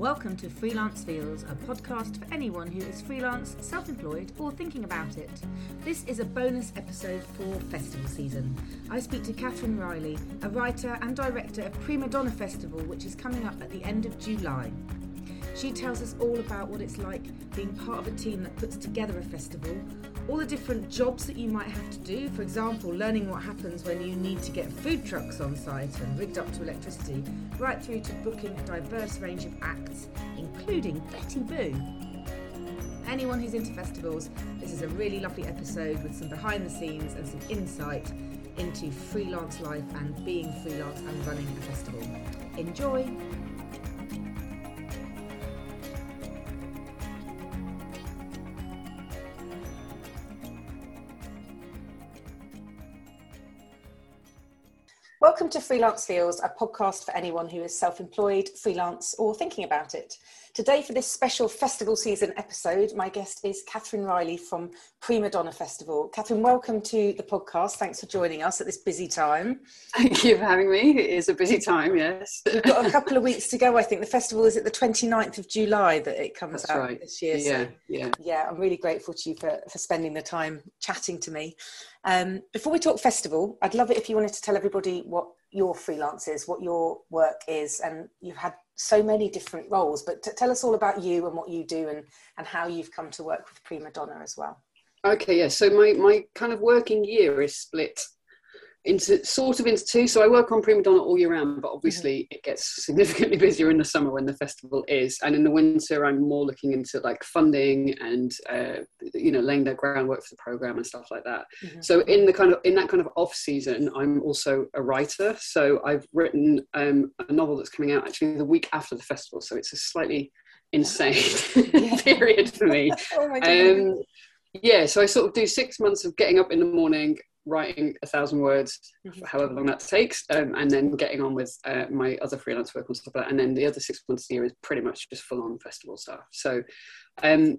Welcome to Freelance Feels, a podcast for anyone who is freelance, self employed, or thinking about it. This is a bonus episode for festival season. I speak to Catherine Riley, a writer and director of Prima Donna Festival, which is coming up at the end of July. She tells us all about what it's like being part of a team that puts together a festival, all the different jobs that you might have to do. For example, learning what happens when you need to get food trucks on site and rigged up to electricity, right through to booking a diverse range of acts, including Betty Boo. Anyone who's into festivals, this is a really lovely episode with some behind the scenes and some insight into freelance life and being freelance and running a festival. Enjoy! Welcome to Freelance Feels, a podcast for anyone who is self employed, freelance, or thinking about it. Today, for this special festival season episode, my guest is Catherine Riley from Prima Donna Festival. Catherine, welcome to the podcast. Thanks for joining us at this busy time. Thank you for having me. It is a busy time, yes. We've got a couple of weeks to go, I think. The festival is at the 29th of July that it comes That's out right. this year. Yeah, so, yeah. yeah, I'm really grateful to you for, for spending the time chatting to me. Um, before we talk festival, I'd love it if you wanted to tell everybody what your freelance is, what your work is, and you've had so many different roles. But t- tell us all about you and what you do, and and how you've come to work with Prima Donna as well. Okay, yeah. So my, my kind of working year is split into sort of into two. So I work on Prima Donna all year round, but obviously it gets significantly busier in the summer when the festival is, and in the winter I'm more looking into like funding and uh, you know laying the groundwork for the program and stuff like that. Mhm. So in the kind of in that kind of off season, I'm also a writer. So I've written um, a novel that's coming out actually the week after the festival. So it's a slightly insane period for me. Oh my goodness. Um, yeah, so I sort of do six months of getting up in the morning, writing a thousand words, Mhm. however long that takes, um, and then getting on with uh, my other freelance work on top of that. And then the other six months of the year is pretty much just full on festival stuff. So um,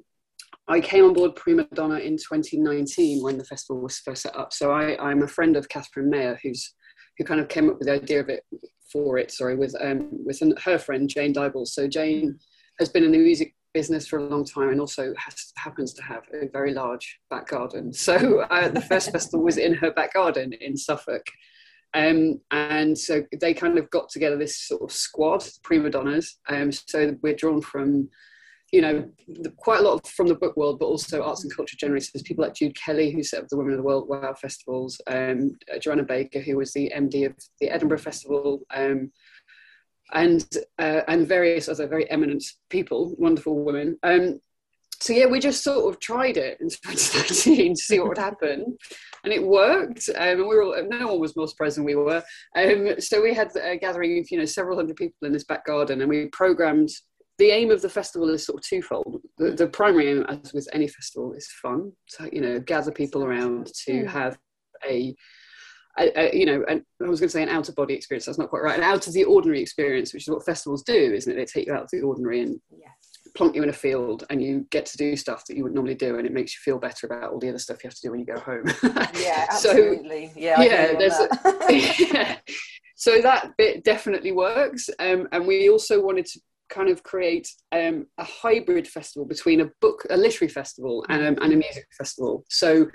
I came on board Prima Donna in 2019 when the festival was first set up. So I, I'm a friend of Catherine Mayer, who's who kind of came up with the idea of it for it. Sorry, with um, with an, her friend Jane Dybel. So Jane has been in the music business for a long time and also has, happens to have a very large back garden. So uh, the first festival was in her back garden in Suffolk. Um, and so they kind of got together this sort of squad, prima donnas. Um, so we're drawn from, you know, the, quite a lot from the book world, but also arts and culture generally. So there's people like Jude Kelly, who set up the Women of the World Wow Festivals, um, Joanna Baker, who was the MD of the Edinburgh Festival, um, and uh, and various other very eminent people, wonderful women. Um, so yeah, we just sort of tried it in 2019 to see what would happen, and it worked. Um, and we were all, no one was more surprised than we were. Um, so we had a gathering of you know several hundred people in this back garden, and we programmed. The aim of the festival is sort of twofold. The, the primary aim, as with any festival, is fun. So you know, gather people around to Mm. have a a, a, you know, an, I was going to say an out of body experience. That's not quite right. An out of the ordinary experience, which is what festivals do, isn't it? They take you out of the ordinary and Yes. plonk you in a field, and you get to do stuff that you would normally do, and it makes you feel better about all the other stuff you have to do when you go home. Yeah, So- absolutely. yeah, I yeah, on there's that. yeah. So that bit definitely works, um, and we also wanted to kind of create um, a hybrid festival between a book, a literary festival, and, um, and a music festival. So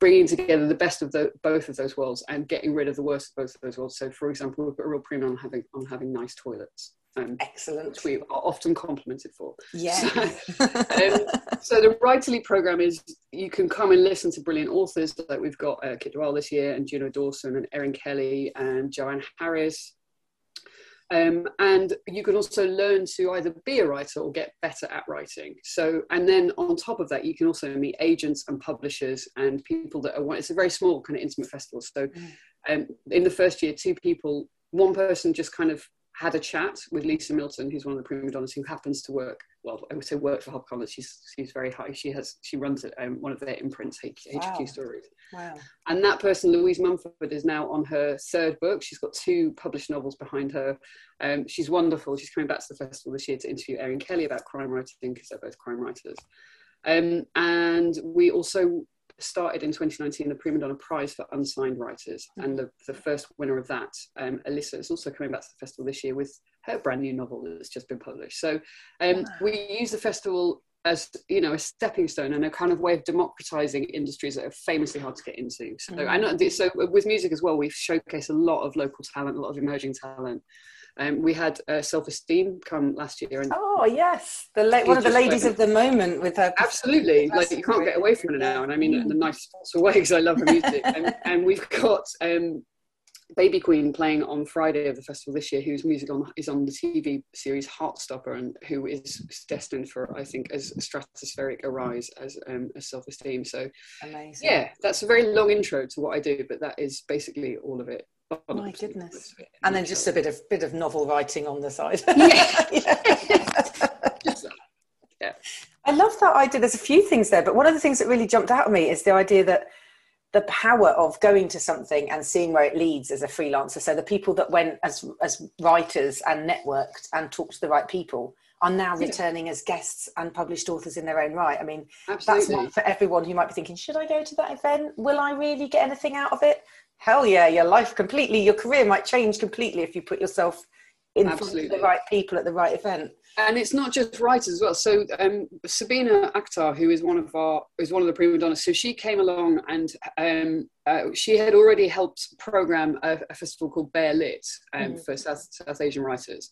bringing together the best of the, both of those worlds and getting rid of the worst of both of those worlds. So, for example, we put a real premium on having on having nice toilets, um, Excellent. which we are often complimented for. Yeah. Um, so the Writerly program is you can come and listen to brilliant authors like we've got uh, Kit de Waal this year and Juno Dawson and Erin Kelly and Joanne Harris. Um, and you can also learn to either be a writer or get better at writing. So, and then on top of that, you can also meet agents and publishers and people that are. It's a very small kind of intimate festival. So, Mm. um, in the first year, two people, one person just kind of had a chat with Lisa Milton, who's one of the prima donnas, who happens to work. Well, I would say work for HarperCollins. She's she's very high. She has she runs it, um, one of their imprints, H- HQ Stories. wow. And that person, Louise Mumford, is now on her third book. She's got two published novels behind her. Um, she's wonderful. She's coming back to the festival this year to interview Erin Kelly about crime writing because they're both crime writers. Um, and we also started in 2019 the Prima Donna Prize for Unsigned Writers, mm-hmm. and the, the first winner of that, um, Alyssa, is also coming back to the festival this year with her brand new novel that's just been published. So um, we use the festival as you know a stepping stone and a kind of way of democratizing industries that are famously hard to get into so mm. i know so with music as well we've showcased a lot of local talent a lot of emerging talent um, we had uh, Self Esteem come last year. And oh yes, the la- one of the ladies of the moment with her. Absolutely, like you can't get away from her now, and I mean mm. in the nicest possible way because I love her music. and, and, we've got um, Baby Queen playing on Friday of the festival this year, whose music on, is on the TV series Heartstopper, and who is destined for, I think, as stratospheric a rise as um, as Self Esteem. So, Amazing. yeah, that's a very long intro to what I do, but that is basically all of it. Oh my goodness! And then just a bit of bit of novel writing on the side. yeah. yeah. I love that idea. There's a few things there, but one of the things that really jumped out at me is the idea that the power of going to something and seeing where it leads as a freelancer. So the people that went as as writers and networked and talked to the right people are now yeah. returning as guests and published authors in their own right. I mean, Absolutely. that's not for everyone who might be thinking, should I go to that event? Will I really get anything out of it? Hell yeah, your life completely, your career might change completely if you put yourself in Absolutely. front of the right people at the right event. And it's not just writers as well. So um, Sabeena Akhtar, who is one of our is one of the prima donnas, so she came along and um, uh, she had already helped program a, a festival called Bare Lit um, mm. for South, South Asian writers.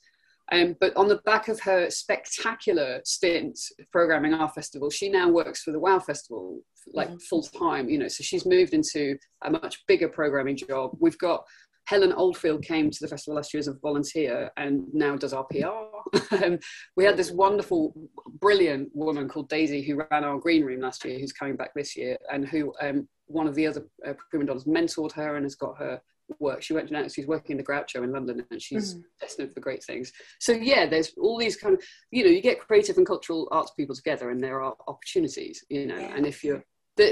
Um, but on the back of her spectacular stint programming our festival, she now works for the WoW Festival like mm-hmm. full time. You know, so she's moved into a much bigger programming job. We've got Helen Oldfield came to the festival last year as a volunteer and now does our PR. um, we had this wonderful, brilliant woman called Daisy who ran our green room last year, who's coming back this year, and who um, one of the other uh, donnas mentored her and has got her work. She went to she's working in the Groucho in London and she's mm. destined for great things. So yeah, there's all these kind of you know, you get creative and cultural arts people together and there are opportunities, you know, yeah. and if you're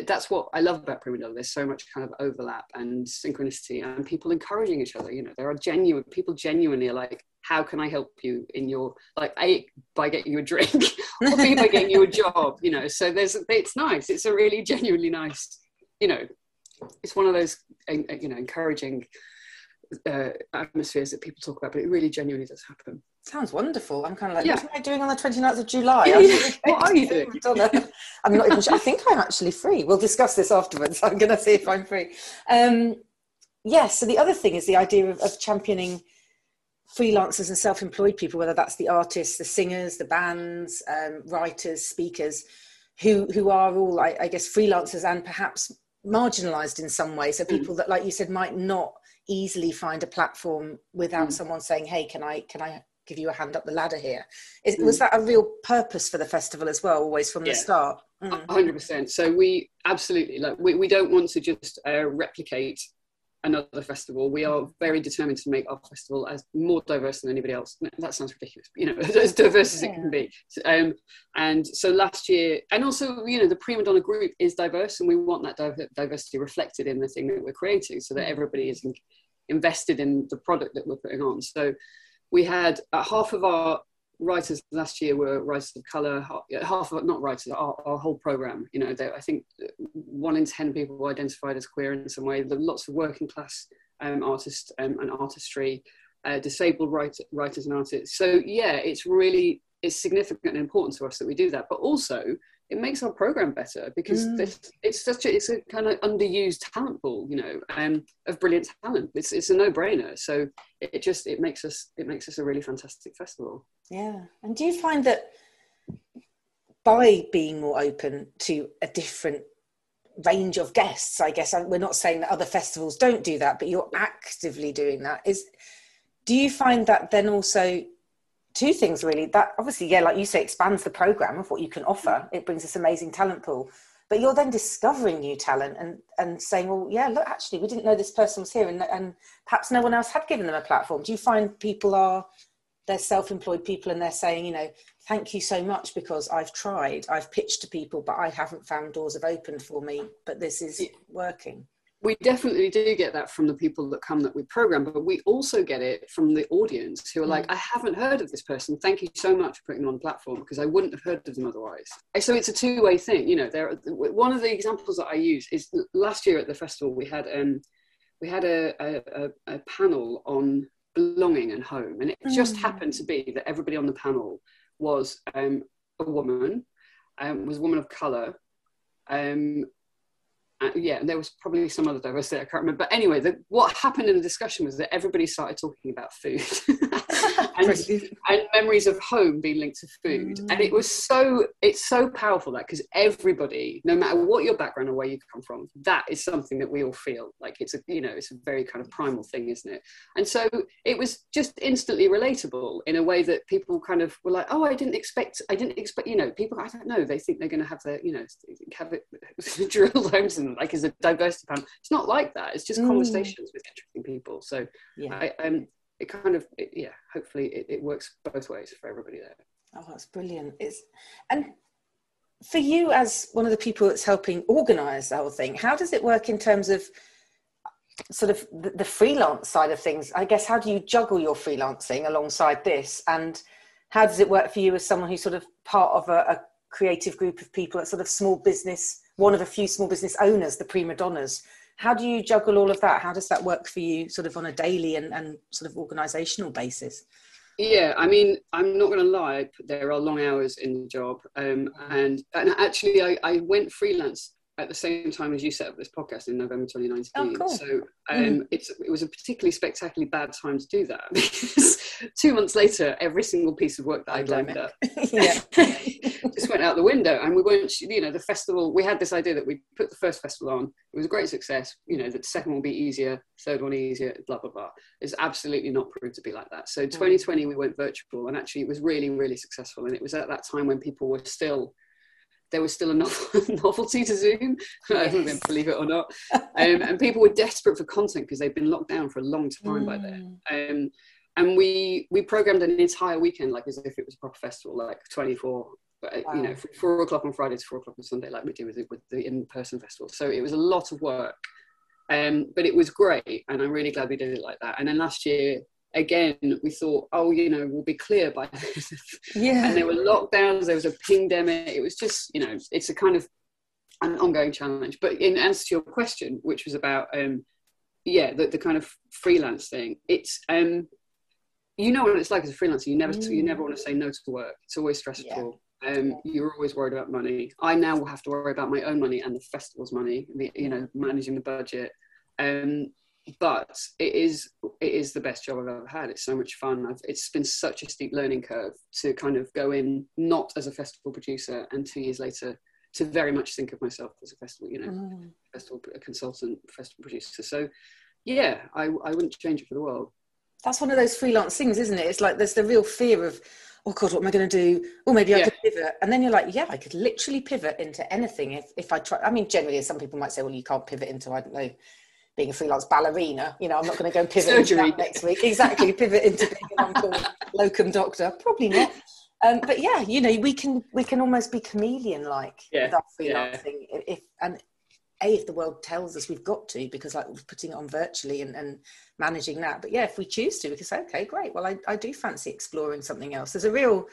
that's what I love about Prima Donna. There's so much kind of overlap and synchronicity and people encouraging each other. You know, there are genuine people genuinely are like, how can I help you in your like a by getting you a drink or b by getting you a job, you know. So there's it's nice. It's a really genuinely nice, you know, it's one of those you know encouraging uh, atmospheres that people talk about, but it really genuinely does happen. Sounds wonderful. I'm kind of like, yeah. what am I doing on the 29th of July? What are you doing? I'm not even sure. I think I'm actually free. We'll discuss this afterwards. I'm going to see if I'm free. Um, yes. so the other thing is the idea of, of championing freelancers and self-employed people, whether that's the artists, the singers, the bands, um, writers, speakers, who who are all, I, I guess, freelancers and perhaps marginalized in some way so mm. people mm. that like you said might not easily find a platform without mm. someone saying hey can i can i give you a hand up the ladder here Is, mm. was that a real purpose for the festival as well always from yeah. the start 100% mm. so we absolutely like we, we don't want to just uh, replicate another festival. We are very determined to make our festival as more diverse than anybody else. That sounds ridiculous, you know, as diverse as it can be. Um, and so last year, and also, you know, the Prima Donna group is diverse, and we want that diversity reflected in the thing that we're creating, so that mm. everybody is invested in the product that we're putting on. So we had uh, half of our writers last year were writers of color half of not writers our, our whole program you know i think one in 10 people identified as queer in some way. There lots of working class um, artists um, and artistry uh, disabled write, writers and artists. So yeah it's really it's significant and important to us that we do that. But also it makes our program better because mm. it's, it's such a it's a kind of underused talent pool you know um, of brilliant talent. It's, it's a no-brainer. So it just it makes us it makes us a really fantastic festival. Yeah. And do you find that by being more open to a different range of guests i guess we're not saying that other festivals don't do that but you're actively doing that is do you find that then also two things really. That obviously yeah like you say expands the program of what you can offer. It brings this amazing talent pool. But you're then discovering new talent and and saying well yeah look actually we didn't know this person was here and, and perhaps no one else had given them a platform. Do you find people are they're self-employed people and they're saying you know thank you so much because i've tried. I've pitched to people but i haven't found doors have opened for me but this is working we definitely do get that from the people that come that we program, but we also get it from the audience who are like, mm. I haven't heard of this person. Thank you so much for putting them on the platform because I wouldn't have heard of them otherwise. So it's a two way thing. You know, there. One of the examples that I use is last year at the festival we had um, we had a, a, a panel on belonging and home, and it mm. just happened to be that everybody on the panel was um, a woman, um, was a woman of color. Um, uh, yeah, and there was probably some other diversity I can't remember. But anyway, the, what happened in the discussion was that everybody started talking about food and, and, memories of home being linked to food, mm. and it was so it's so powerful that because everybody, no matter what your background or where you come from, that is something that we all feel like it's a you know it's a very kind of primal thing, isn't it? And so it was just instantly relatable in a way that people kind of were like, oh, I didn't expect, I didn't expect, you know, people I don't know, they think they're going to have their you know have it drilled homes like is a diversity panel. It's not like that. It's just mm. conversations with interesting people. So yeah. I, um, it kind of it, yeah. Hopefully it, it works both ways for everybody there. Oh, that's brilliant. It's and for you as one of the people that's helping organise the whole thing, how does it work in terms of sort of the, the freelance side of things? I guess how do you juggle your freelancing alongside this and how does it work for you as someone who's sort of part of a, a creative group of people at sort of small business one of a few small business owners, the prima donnas. How do you juggle all of that? How does that work for you, sort of on a daily and, and sort of organisational basis? Yeah, I mean, I'm not going to lie. There are long hours in the job, um, and and actually, I, I went freelance at the same time as you set up this podcast in November 2019. Oh, cool. So um, mm. it's it was a particularly spectacularly bad time to do that because two months later, every single piece of work that I'd lined up just went out the window, and we weren't. You know, the festival. We had this idea that we put the first festival on. It was a great success. You know, the second one will be easier, third one easier. Blah blah blah. It's absolutely not proved to be like that. So 2020 mm. we went virtual, and actually it was really really successful. And it was at that time when people were still there was still a novelty to Zoom, yes. believe it or not. Um, and people were desperate for content because they'd been locked down for a long time mm. by then. Mm. Um, and we we programmed an entire weekend like as if it was a proper festival, like 24, wow. Uh, you know, four o'clock on Friday to four o'clock on Sunday, like we do with, with the in-person festival. So it was a lot of work. Um, but it was great, and I'm really glad we did it like that. And then last year, again, we thought, oh, you know, we'll be clear by yeah. And there were lockdowns, there was a pandemic. It was just, you know, it's a kind of an ongoing challenge. But in answer to your question, which was about, um, yeah, the, the kind of freelance thing, it's, um, you know what it's like as a freelancer. You never, mm. you never want to say no to work. It's always stressful. Yeah. Um, you're always worried about money. I now will have to worry about my own money and the festival's money. You know, managing the budget. Um, but it is it is the best job I've ever had. It's so much fun. I've, it's been such a steep learning curve to kind of go in not as a festival producer and two years later to very much think of myself as a festival, you know, mm. festival a consultant, festival producer. So yeah, I, I wouldn't change it for the world. That's one of those freelance things, isn't it? It's like there's the real fear of oh god what am i going to do or oh, maybe i yeah. could pivot and then you're like yeah i could literally pivot into anything if, if i try i mean generally some people might say well you can't pivot into i don't know being a freelance ballerina. You know, I'm not going to go pivot into that next week. Exactly, pivot into being an locum doctor. Probably not. Um, but yeah, you know, we can we can almost be chameleon-like yeah. with our freelancing. Yeah. If and a if the world tells us we've got to, because like putting it on virtually and, and managing that. But yeah, if we choose to, we can say, okay, great. Well, I, I do fancy exploring something else. There's a real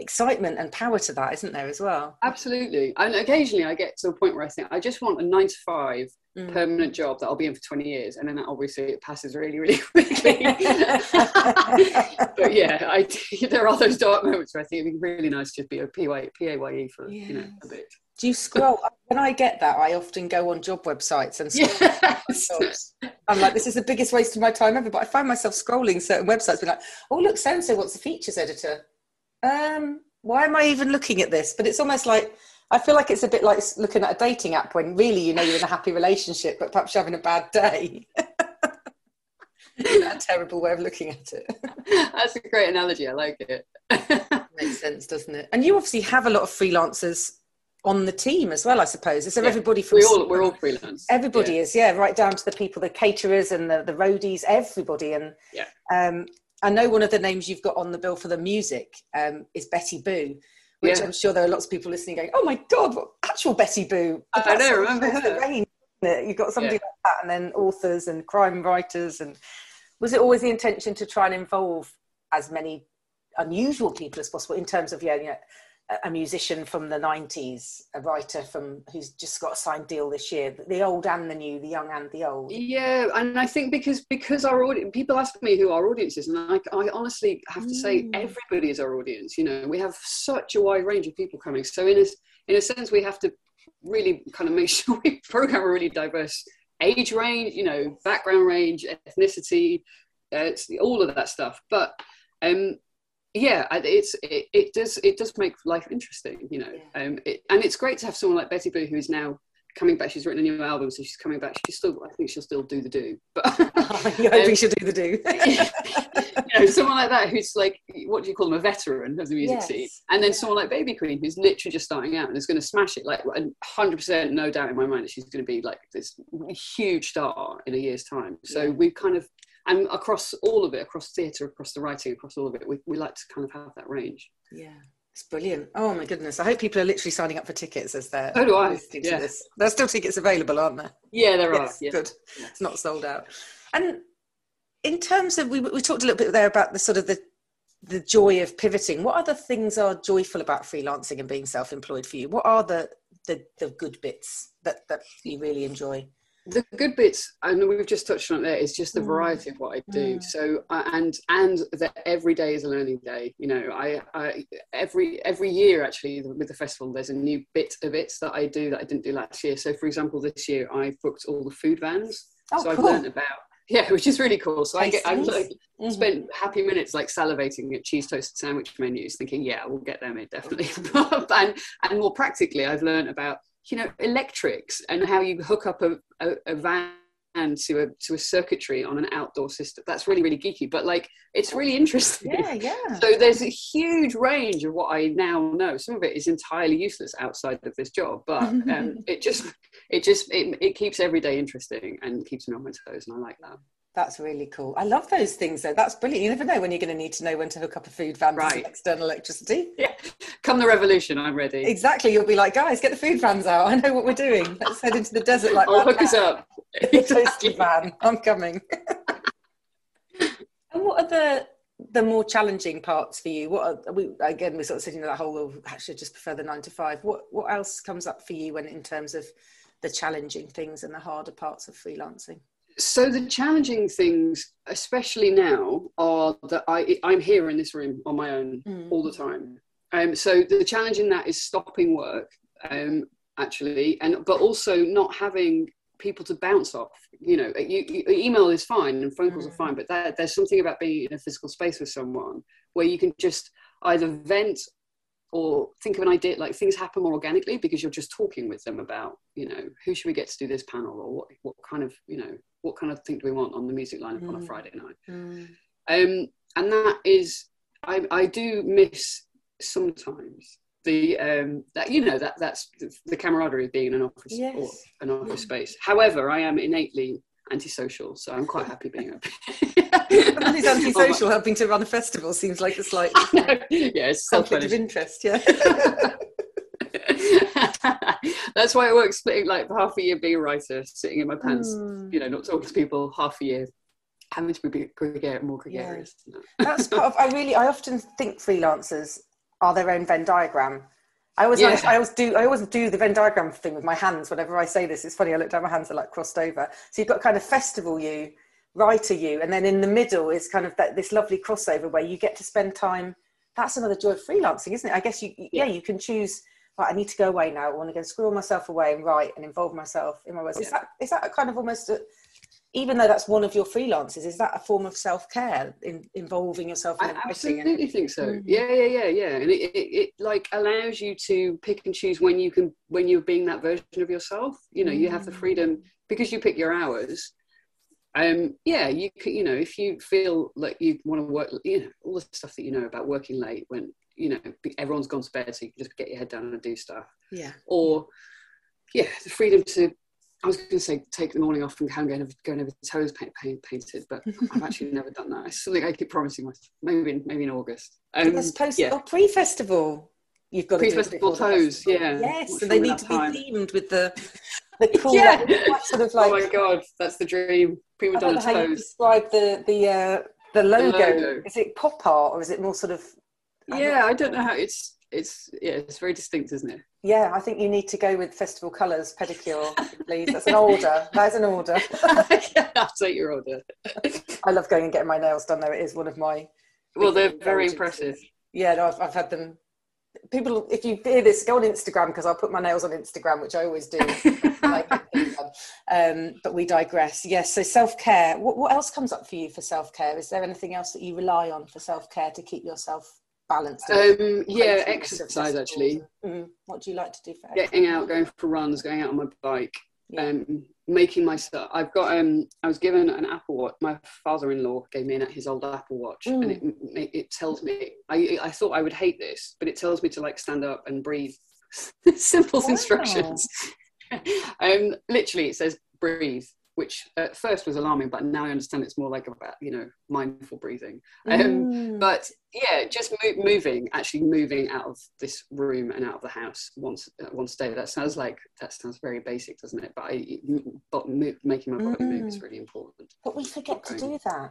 excitement and power to that, isn't there, as well? Absolutely. And occasionally I get to a point where I think I just want a nine to five mm. permanent job that I'll be in for 20 years. And then that obviously it passes really, really quickly. but yeah, I, there are those dark moments where I think it'd be really nice to just be a PAYE for, yes. you know, a bit. Do you scroll? when I get that, I often go on job websites and yes. I'm like, this is the biggest waste of my time ever. But I find myself scrolling certain websites, being like, oh, look, so and so what's the features editor um, why am I even looking at this? But it's almost like I feel like it's a bit like looking at a dating app when really you know you're in a happy relationship, but perhaps you're having a bad day. a terrible way of looking at it. That's a great analogy. I like it. Makes sense, doesn't it? And you obviously have a lot of freelancers on the team as well, I suppose. There yeah. everybody from? We all, we're all freelance. Everybody yeah. is, yeah, right down to the people, the caterers and the, the roadies, everybody. And yeah. Um, I know one of the names you've got on the bill for the music um, is Betty Boo, which yeah. I'm sure there are lots of people listening going, "Oh my God, what actual Betty Boo!" I don't remember her. You've got somebody yeah. like that, and then authors and crime writers. And was it always the intention to try and involve as many unusual people as possible in terms of yeah, you know, a musician from the 90s, a writer from who's just got a signed deal this year, the old and the new, the young and the old. Yeah, and I think because because our audience, people ask me who our audience is, and I, I honestly have to say mm. everybody is our audience. You know, we have such a wide range of people coming. So in a in a sense, we have to really kind of make sure we program a really diverse age range, you know, background range, ethnicity, uh, all of that stuff. But um, yeah it's it, it does it does make life interesting you know. Yeah. um it, and it's great to have someone like betty boo who's now coming back. She's written a new album so she's coming back. She's still i think she'll still do the do but yeah, i think she'll do the do. You know someone like that who's like what do you call them a veteran of the music yes. scene. And then yeah. someone like baby queen who's literally just starting out and is going to smash it like 100% no doubt in my mind that she's going to be like this huge star in a year's time. So we've kind of and across all of it, across theatre, across the writing, across all of it, we, we like to kind of have that range. Yeah. It's brilliant. Oh my goodness. I hope people are literally signing up for tickets as they're so do I. listening yeah. to this. There's still tickets available, aren't there? Yeah, there yes, are. Yeah. Good. It's not sold out. And in terms of we, we talked a little bit there about the sort of the the joy of pivoting. What other things are joyful about freelancing and being self-employed for you? What are the the, the good bits that, that you really enjoy? The good bits and we've just touched on it there is just the mm. variety of what i do mm. so and and that every day is a learning day you know I, I every every year actually with the festival there's a new bit of it that i do that i didn't do last year so for example this year i booked all the food vans oh, so cool. i've learned about yeah which is really cool so i get i'm like mm-hmm. spent happy minutes like salivating at cheese toasted sandwich menus thinking yeah we'll get them in definitely and and more practically i've learned about you know electrics and how you hook up a, a, a van to a to a circuitry on an outdoor system. That's really really geeky, but like it's really interesting. Yeah, yeah. So there's a huge range of what I now know. Some of it is entirely useless outside of this job, but um, it just it just it, it keeps every day interesting and keeps me on my toes, and I like that. That's really cool. I love those things though. That's brilliant. You never know when you're going to need to know when to hook up a food van right. external electricity. Yeah. Come the revolution, I'm ready. Exactly. You'll be like, guys, get the food vans out. I know what we're doing. Let's head into the desert like I'll hook us up. Exactly. van. I'm coming. and what are the the more challenging parts for you? What are we again we're sort of sitting in that whole of actually just prefer the nine to five. What what else comes up for you when in terms of the challenging things and the harder parts of freelancing? So the challenging things especially now are that I, i'm here in this room on my own mm. all the time um, so the challenge in that is stopping work um, actually and but also not having people to bounce off you know you, you, email is fine and phone calls mm. are fine but that, there's something about being in a physical space with someone where you can just either vent or think of an idea like things happen more organically because you're just talking with them about you know who should we get to do this panel or what what kind of you know what kind of thing do we want on the music lineup mm. on a mm. Friday night? Mm. Um, and that is, I, I do miss sometimes the um, that you know that that's the camaraderie of being in an office yes. or an office space. However, I am innately antisocial, so I'm quite happy being open. Somebody's antisocial helping to run a festival seems like a slight yeah, conflict of interest. Yeah. That's why I work splitting like half a year being a writer, sitting in my pants, mm. you know, not talking to people half a year, having to be gregarious, more gregarious. Yeah. That's part of, I really, I often think freelancers are their own Venn diagram. I always, yeah. I always do, I always do the Venn diagram thing with my hands. Whenever I say this, it's funny. I look down, my hands are like crossed over. So you've got kind of festival you, writer you, and then in the middle is kind of that, this lovely crossover where you get to spend time. That's another joy of freelancing, isn't it? I guess you, yeah, yeah you can choose right, I need to go away now. I want to go squirrel myself away and write and involve myself in my work. Yeah. Is that is that a kind of almost a, even though that's one of your freelances, is that a form of self care in involving yourself in I absolutely and, think so. Mm-hmm. Yeah, yeah, yeah, yeah. And it, it, it, like allows you to pick and choose when you can when you're being that version of yourself. You know, mm-hmm. you have the freedom mm. because you pick your hours. Um, yeah, you you know if you feel like you want to work, you know all the stuff that you know about working late when you know everyone's gone to bed so you can just get your head down and do stuff yeah or yeah the freedom to I was going to say take the morning off and go and go and have toes paint, paint, painted, but I've actually never done that. It's something I keep promising myself. Maybe in, maybe in August. Um, post yeah. or pre-festival. You've got pre-festival toes, yeah. Yes, and they need to be themed with the the cool, Yeah. sort of like oh my god, that's the dream. Prima donna know how you toes. describe the the uh, the logo. logo. Is it pop art or is it more sort of? I'm Yeah, I don't know how it's it's yeah, it's very distinct, isn't it? Yeah, I think you need to go with festival colours pedicure, please. That's an order. That is an order. I'll take your order. I love going and getting my nails done. Though it is one of my Well, they're very impressive. Yeah, no, I've, I've had them. People, if you hear this, go on Instagram because I'll put my nails on Instagram, which I always do. like, um, but we digress. Yes, so self care. What, what else comes up for you for self care? Is there anything else that you rely on for self care to keep yourself balanced? Um, yeah, exercise actually. Mm, what do you like to do for Getting out, going for runs, going out on my bike, Yeah. um, making myself. I've got. Um, I was given an Apple Watch. My father-in-law gave me an, his old Apple Watch, and Mm. it it it tells me. I I thought I would hate this, but it tells me to like stand up and breathe. Simple Wow. instructions. um, literally, it says breathe, which at first was alarming, but now I understand it's more like about you know mindful breathing. Um, Mm. but yeah, just mo- moving, actually moving out of this room and out of the house once uh, once a day. That sounds like that sounds very basic, doesn't it? But I, but making my body move is Mm. really important. but we forget to do that.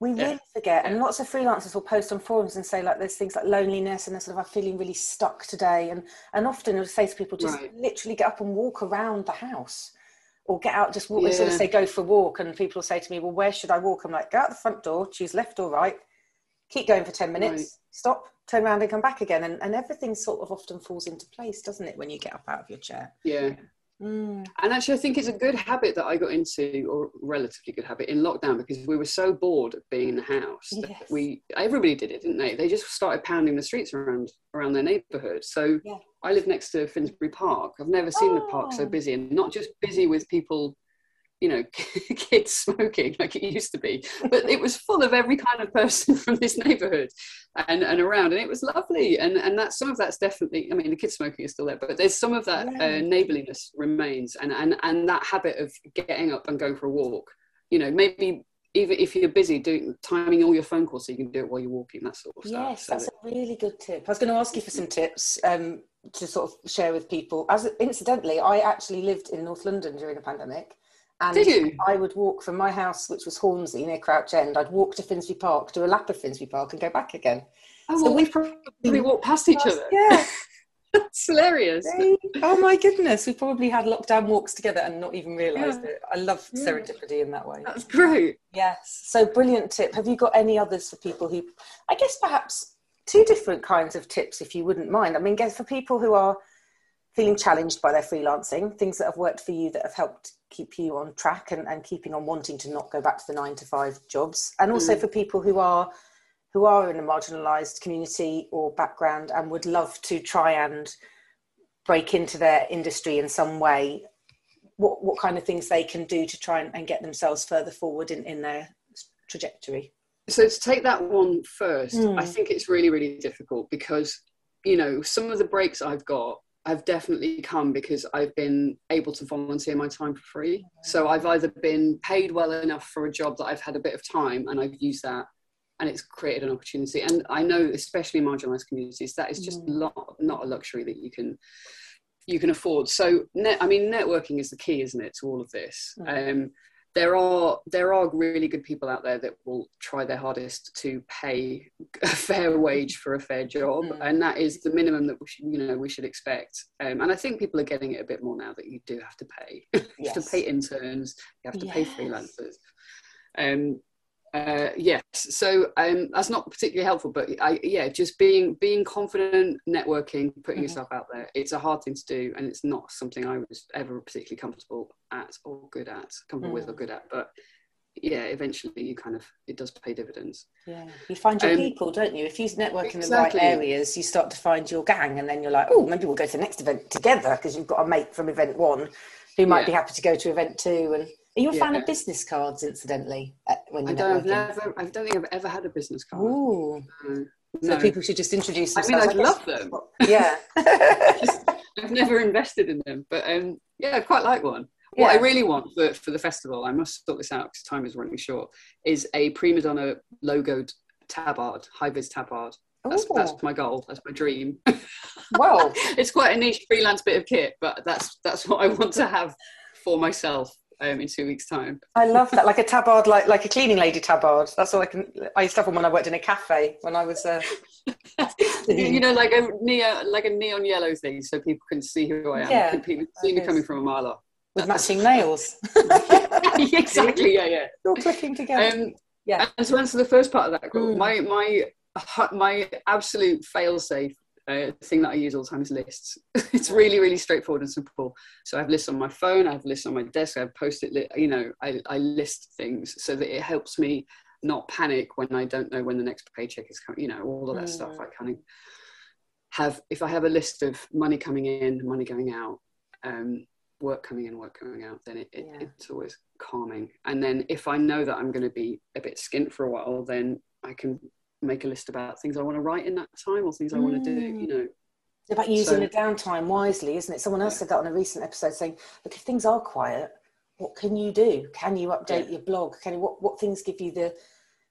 We Yeah. really forget, and Yeah. lots of freelancers will post on forums and say like there's things like loneliness and they're sort of I'm feeling really stuck today, and and often I'll say to people just Right. literally get up and walk around the house, or get out just walk. They sort of say go for a walk, and people will say to me, well, where should I walk? I'm like, go out the front door, choose left or right, keep going for ten minutes, Right. stop, turn around and come back again, and and everything sort of often falls into place, doesn't it, when you get up out of your chair? Yeah, Mm. and actually, I think it's a good habit that I got into, or relatively good habit in lockdown, because we were so bored of being in the house. that Yes. We everybody did it, didn't they? They just started pounding the streets around around their neighbourhood. So Yeah. I live next to Finsbury Park. I've never seen the park so Oh. busy, and not just busy with people, you know, kids smoking like it used to be, but it was full of every kind of person from this neighbourhood and, and around, and it was lovely. And and that some of that's definitely, I mean, the kids smoking is still there, but there's some of that Yeah. uh, neighbourliness remains, and and and that habit of getting up and going for a walk. You know, maybe even if you're busy doing timing all your phone calls so you can do it while you're walking, that sort of stuff. Yes, So that's that- a really good tip. I was going to ask you for some tips um, to sort of share with people. As incidentally, I actually lived in North London during the pandemic, and Did you? I would walk from my house, which was Hornsey near Crouch End. I'd walk to Finsbury Park, do a lap of Finsbury Park, and go back again. oh, so well, we probably walked past each other. Yeah. That's hilarious. oh my goodness, we probably had lockdown walks together and not even realised Yeah. it. I love Yeah. serendipity in that way. That's great. Yes. So brilliant tip. Have you got any others for people who, I guess perhaps two different kinds of tips, if you wouldn't mind? I mean, guess for people who are feeling challenged by their freelancing, things that have worked for you that have helped keep you on track and, and keeping on wanting to not go back to the nine to five jobs, and also Mm. for people who are who are in a marginalised community or background and would love to try and break into their industry in some way. What what kind of things they can do to try and, and get themselves further forward in, in their trajectory? So to take that one first, Mm. I think it's really, really difficult because, you know, some of the breaks I've got have definitely come because I've been able to volunteer my time for free. So I've either been paid well enough for a job that I've had a bit of time and I've used that and it's created an opportunity. And I know, especially in marginalized communities, that is just Mm. not, not a luxury that you can you can afford. So net, I mean, networking is the key, isn't it, to all of this? Mm. Um, there are there are really good people out there that will try their hardest to pay a fair wage for a fair job, Mm. and that is the minimum that we should, you know we should expect. Um, and I think people are getting it a bit more now that you do have to pay. you have to pay interns, you have to pay freelancers. Um, uh, yes, so um, that's not particularly helpful, but I, yeah, just being being confident, networking, putting Mhm. yourself out there. It's a hard thing to do, and it's not something I was ever particularly comfortable at or good at, comfortable with or Mm. good at. But yeah, eventually you kind of it does pay dividends. Yeah, you find your Um, people, don't you? If you network in the right areas, you start to find your gang, and then you're like, oh, maybe we'll go to the next event together because you've got a mate from event one who might Yeah. be happy to go to event two. And are you a fan of business cards, incidentally, uh, when I don't, I've never, I don't think I've ever had a business card. Ooh, No. so No. people should just introduce themselves. I mean, guess- love them. Yeah. I've never invested in them, but um, yeah, I quite like one. What I really want for, for the festival, I must sort this out because time is running short, is a prima donna logoed tabard, high vis tabard That's, that's my goal. That's my dream. Well, it's quite a niche freelance bit of kit, but that's that's what I want to have for myself um, in two weeks' time. I love that, like a tabard, like like a cleaning lady tabard. That's all I can. I used to have one when I worked in a cafe when I was. Uh... you know, like a neon, like a neon yellow thing, so people can see who I am. Yeah, people see me coming from a mile off with matching nails. exactly. Yeah, yeah. All clicking together. Um, yeah. And to answer the first part of that, mm. my my my absolute fail-safe uh, thing that I use all the time is lists. it's really, really straightforward and simple. So I have lists on my phone, I have lists on my desk, I have post-it, li- you know, I, I list things so that it helps me not panic when I don't know when the next paycheck is coming, you know, all of that mm. stuff. I kind of have, if I have a list of money coming in, money going out, um, work coming in, work coming out, then it, it, yeah. it's always calming. And then if I know that I'm going to be a bit skint for a while, then I can make a list about things I want to write in that time or things I want to do, you mm. know. It's about using so, the downtime wisely, isn't it? Someone else yeah. said that on a recent episode saying, look, if things are quiet, what can you do? Can you update yeah. your blog? Can you, what, what things give you the,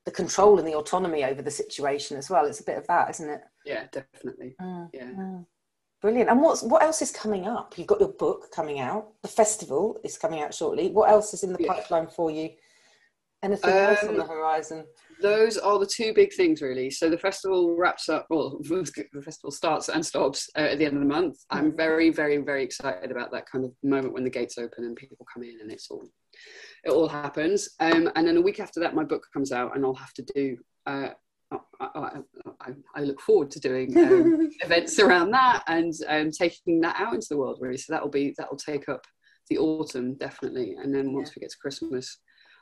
the control and the autonomy over the situation as well? It's a bit of that, isn't it? Yeah, definitely. Mm. Yeah. Mm. Brilliant. And what's what else is coming up? You've got your book coming out. The festival is coming out shortly. What else is in the yeah. pipeline for you? Anything um, else on the um, horizon? Those are the two big things, really. So the festival wraps up. Well, the festival starts and stops uh, at the end of the month. I'm mm-hmm. very, very, very excited about that kind of moment when the gates open and people come in and it's all it all happens. Um, and then a week after that, my book comes out, and I'll have to do. Uh, I, I, I, look forward to doing um, events around that and um, taking that out into the world really. So that'll be that'll take up the autumn definitely, and then once yeah. we get to Christmas,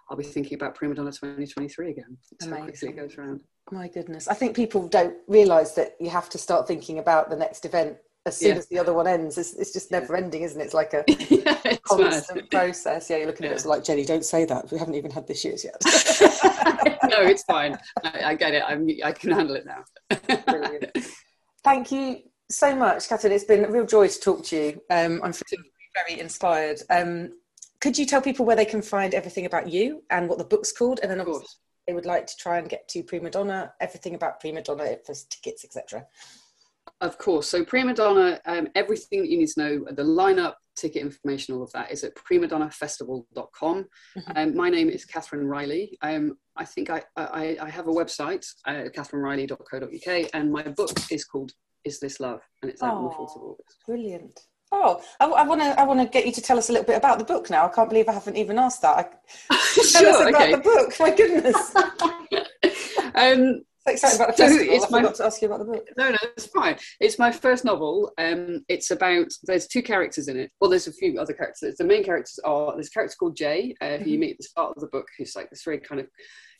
I'll be thinking about Prima Donna 2023 again. That's how quickly it goes around. My goodness. I think people don't realise that you have to start thinking about the next event as soon yeah. as the other one ends. It's, it's just never yeah. ending, isn't it? It's like a yeah, it's constant mad. process. Yeah, you're looking at it like, Jenny, don't say that. We haven't even had this year's yet. no, it's fine. I, I, get it. I'm, I can handle it now. Brilliant. Thank you so much, Catherine. It's been a real joy to talk to you. Um, I'm feeling very inspired. Um, could you tell people where they can find everything about you and what the book's called? And then, of course, they would like to try and get to Prima Donna, everything about Prima Donna, for tickets, etc. Of course. So Prima Donna, um, everything that you need to know, the lineup, ticket information, all of that is at primadonnafestival.com. Mm-hmm. Um, my name is Catherine Riley. Um, I think I, I, I, have a website, uh, catherineriley.co.uk, and my book is called Is This Love? And it's out on the 4th of August. Brilliant. Oh, I want to. I want to get you to tell us a little bit about the book now. I can't believe I haven't even asked that. I, tell us about okay. the book. My goodness. um, so excited about the festival. It's I my, forgot to ask you about the book. No, no, it's fine. It's my first novel. Um, it's about. There's two characters in it. Well, there's a few other characters. The main characters are. There's a character called Jay, uh, who you mm-hmm. meet at the start of the book, who's like this very kind of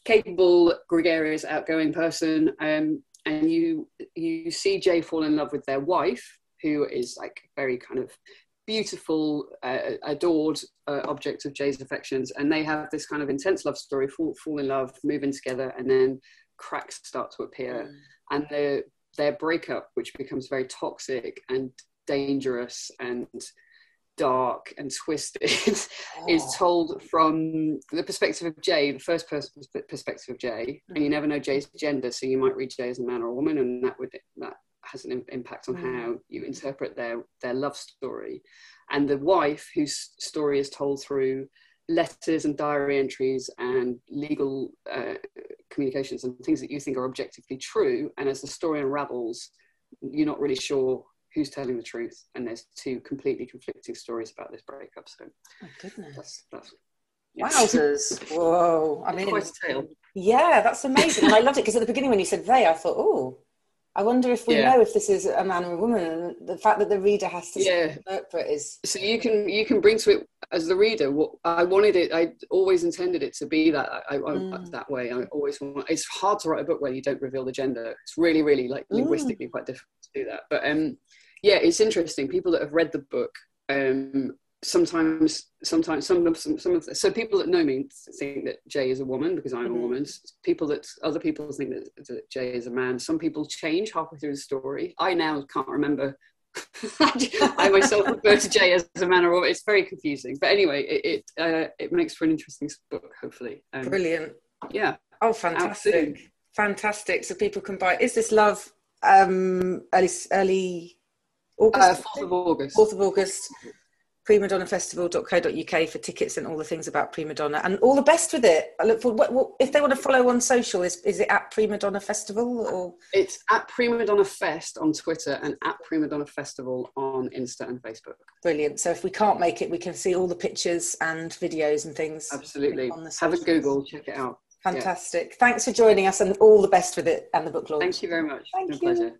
capable, gregarious, outgoing person. Um, and you you see Jay fall in love with their wife, who is like very kind of beautiful, uh, adored uh, object of Jay's affections, and they have this kind of intense love story, fall, fall in love, move in together, and then cracks start to appear, mm. and their their breakup, which becomes very toxic and dangerous and dark and twisted, oh. is told from the perspective of Jay, the first person perspective of Jay, mm. and you mm. never know Jay's gender, so you might read Jay as a man or a woman, and that would that has an impact on mm. how you interpret their their love story and the wife whose story is told through letters and diary entries and legal uh, communications and things that you think are objectively true and as the story unravels you're not really sure who's telling the truth and there's two completely conflicting stories about this breakup so oh goodness that's, that's Wowzers! Whoa! I mean, tale. Yeah, that's amazing, and I loved it because at the beginning when you said they, I thought, oh, I wonder if we yeah. know if this is a man or a woman, and the fact that the reader has to yeah. interpret is. So you can you can bring to it as the reader. What I wanted it, I always intended it to be that I, I mm. that way. I always want. It's hard to write a book where you don't reveal the gender. It's really really like mm. linguistically mm. quite difficult to do that. But um, yeah, it's interesting. People that have read the book um sometimes sometimes some of some, some of the, so people that know me think that Jay is a woman because I'm mm-hmm. a woman. People that other people think that, that Jay is a man. Some people change halfway through the story. I now can't remember. I myself refer to Jay as a man or woman. It's very confusing, but anyway, it it, uh, it makes for an interesting book. Hopefully, um, brilliant. Yeah. Oh, fantastic! Fantastic. So people can buy. Is this love? um, early early August. Uh, 4th of August. 4th of August primadonnafestival.co.uk for tickets and all the things about Prima Donna and all the best with it. I look forward. What, what, if they want to follow on social, is, is it at Prima Donna Festival or? It's at Prima Donna Fest on Twitter and at Prima Donna Festival on Insta and Facebook. Brilliant. So if we can't make it, we can see all the pictures and videos and things. Absolutely. Have a Google, check it out. Fantastic. Yeah. Thanks for joining us and all the best with it and the book launch. Thank you very much. Thank you. pleasure.